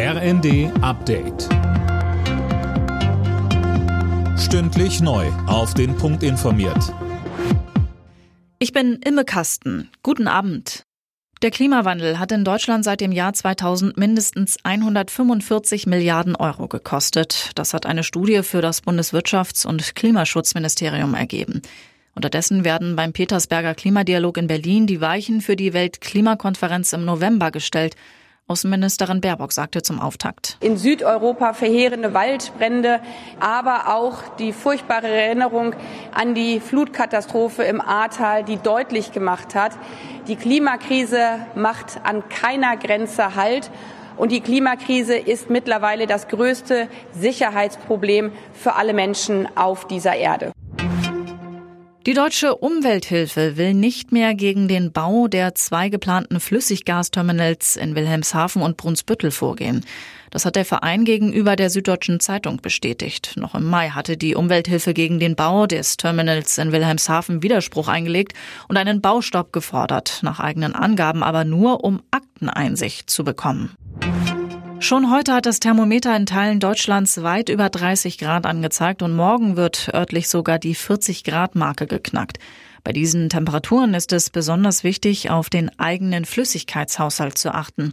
RND Update. Stündlich neu. Auf den Punkt informiert. Ich bin Imme Kasten. Guten Abend. Der Klimawandel hat in Deutschland seit dem Jahr 2000 mindestens 145 Milliarden Euro gekostet. Das hat eine Studie für das Bundeswirtschafts- und Klimaschutzministerium ergeben. Unterdessen werden beim Petersberger Klimadialog in Berlin die Weichen für die Weltklimakonferenz im November gestellt. Außenministerin Baerbock sagte zum Auftakt. In Südeuropa verheerende Waldbrände, aber auch die furchtbare Erinnerung an die Flutkatastrophe im Ahrtal, die deutlich gemacht hat, die Klimakrise macht an keiner Grenze Halt. Und die Klimakrise ist mittlerweile das größte Sicherheitsproblem für alle Menschen auf dieser Erde. Die deutsche Umwelthilfe will nicht mehr gegen den Bau der zwei geplanten Flüssiggasterminals in Wilhelmshaven und Brunsbüttel vorgehen. Das hat der Verein gegenüber der Süddeutschen Zeitung bestätigt. Noch im Mai hatte die Umwelthilfe gegen den Bau des Terminals in Wilhelmshaven Widerspruch eingelegt und einen Baustopp gefordert, nach eigenen Angaben aber nur, um Akteneinsicht zu bekommen. Schon heute hat das Thermometer in Teilen Deutschlands weit über 30 Grad angezeigt und morgen wird örtlich sogar die 40 Grad Marke geknackt. Bei diesen Temperaturen ist es besonders wichtig, auf den eigenen Flüssigkeitshaushalt zu achten.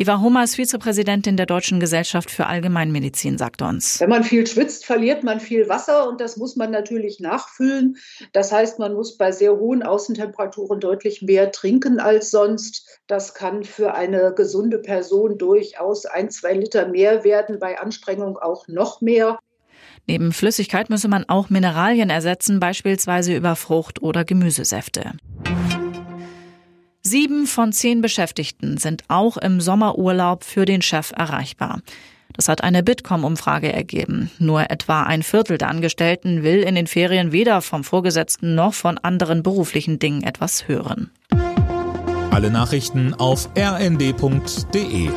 Eva ist Vizepräsidentin der Deutschen Gesellschaft für Allgemeinmedizin, sagt uns. Wenn man viel schwitzt, verliert man viel Wasser und das muss man natürlich nachfüllen. Das heißt, man muss bei sehr hohen Außentemperaturen deutlich mehr trinken als sonst. Das kann für eine gesunde Person durchaus ein, zwei Liter mehr werden, bei Anstrengung auch noch mehr. Neben Flüssigkeit müsse man auch Mineralien ersetzen, beispielsweise über Frucht- oder Gemüsesäfte. Sieben von zehn Beschäftigten sind auch im Sommerurlaub für den Chef erreichbar. Das hat eine Bitkom-Umfrage ergeben. Nur etwa ein Viertel der Angestellten will in den Ferien weder vom Vorgesetzten noch von anderen beruflichen Dingen etwas hören. Alle Nachrichten auf rnd.de